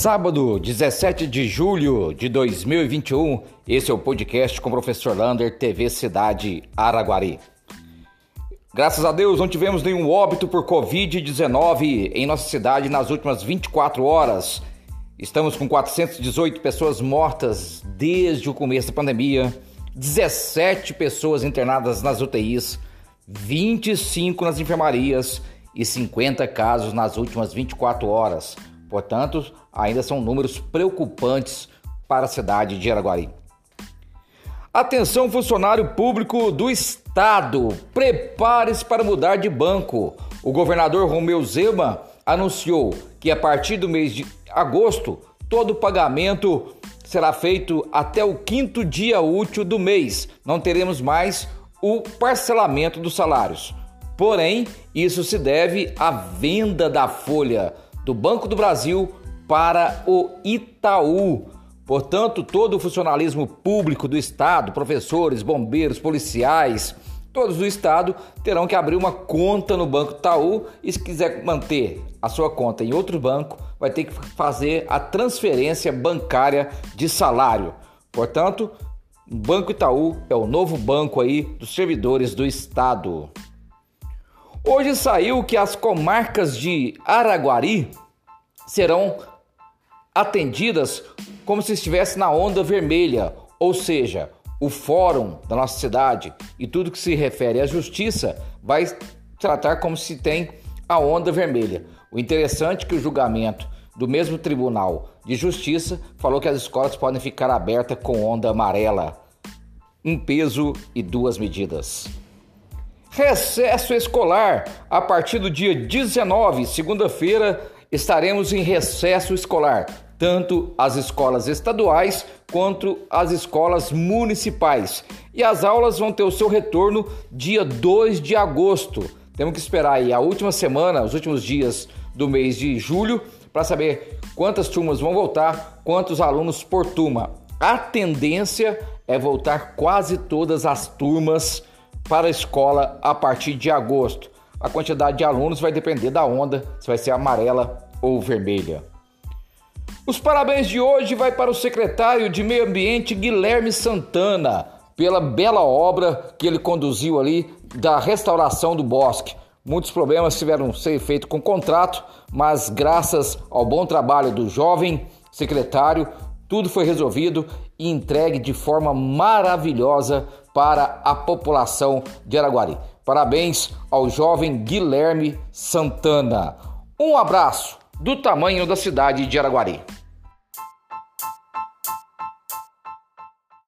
Sábado, 17 de julho de 2021, esse é o podcast com o professor Lander, TV Cidade Araguari. Graças a Deus não tivemos nenhum óbito por Covid-19 em nossa cidade nas últimas 24 horas. Estamos com 418 pessoas mortas desde o começo da pandemia, 17 pessoas internadas nas UTIs, 25 nas enfermarias e 50 casos nas últimas 24 horas. Portanto, ainda são números preocupantes para a cidade de Araguari. Atenção, funcionário público do Estado, prepare-se para mudar de banco. O governador Romeu Zema anunciou que a partir do mês de agosto, todo o pagamento será feito até o quinto dia útil do mês. Não teremos mais o parcelamento dos salários. Porém, isso se deve à venda da folha do Banco do Brasil para o Itaú. Portanto, todo o funcionalismo público do Estado, professores, bombeiros, policiais, todos do Estado terão que abrir uma conta no Banco Itaú e, se quiser manter a sua conta em outro banco, vai ter que fazer a transferência bancária de salário. Portanto, o Banco Itaú é o novo banco aí dos servidores do Estado. Hoje saiu que as comarcas de Araguari serão atendidas como se estivesse na onda vermelha, ou seja, o fórum da nossa cidade e tudo que se refere à justiça vai tratar como se tem a onda vermelha. O interessante é que o julgamento do mesmo Tribunal de Justiça falou que as escolas podem ficar abertas com onda amarela. Um peso e duas medidas. Recesso escolar. A partir do dia 19, segunda-feira, estaremos em recesso escolar, tanto as escolas estaduais quanto as escolas municipais. E as aulas vão ter o seu retorno dia 2 de agosto. Temos que esperar aí a última semana, os últimos dias do mês de julho, para saber quantas turmas vão voltar, quantos alunos por turma. A tendência é voltar quase todas as turmas para a escola a partir de agosto. A quantidade de alunos vai depender da onda, se vai ser amarela ou vermelha. Os parabéns de hoje vai para o secretário de Meio Ambiente Guilherme Santana pela bela obra que ele conduziu ali da restauração do bosque. Muitos problemas tiveram ser feitos com contrato, mas graças ao bom trabalho do jovem secretário, tudo foi resolvido e entregue de forma maravilhosa para a população de Araguari. Parabéns ao jovem Guilherme Santana. Um abraço do tamanho da cidade de Araguari.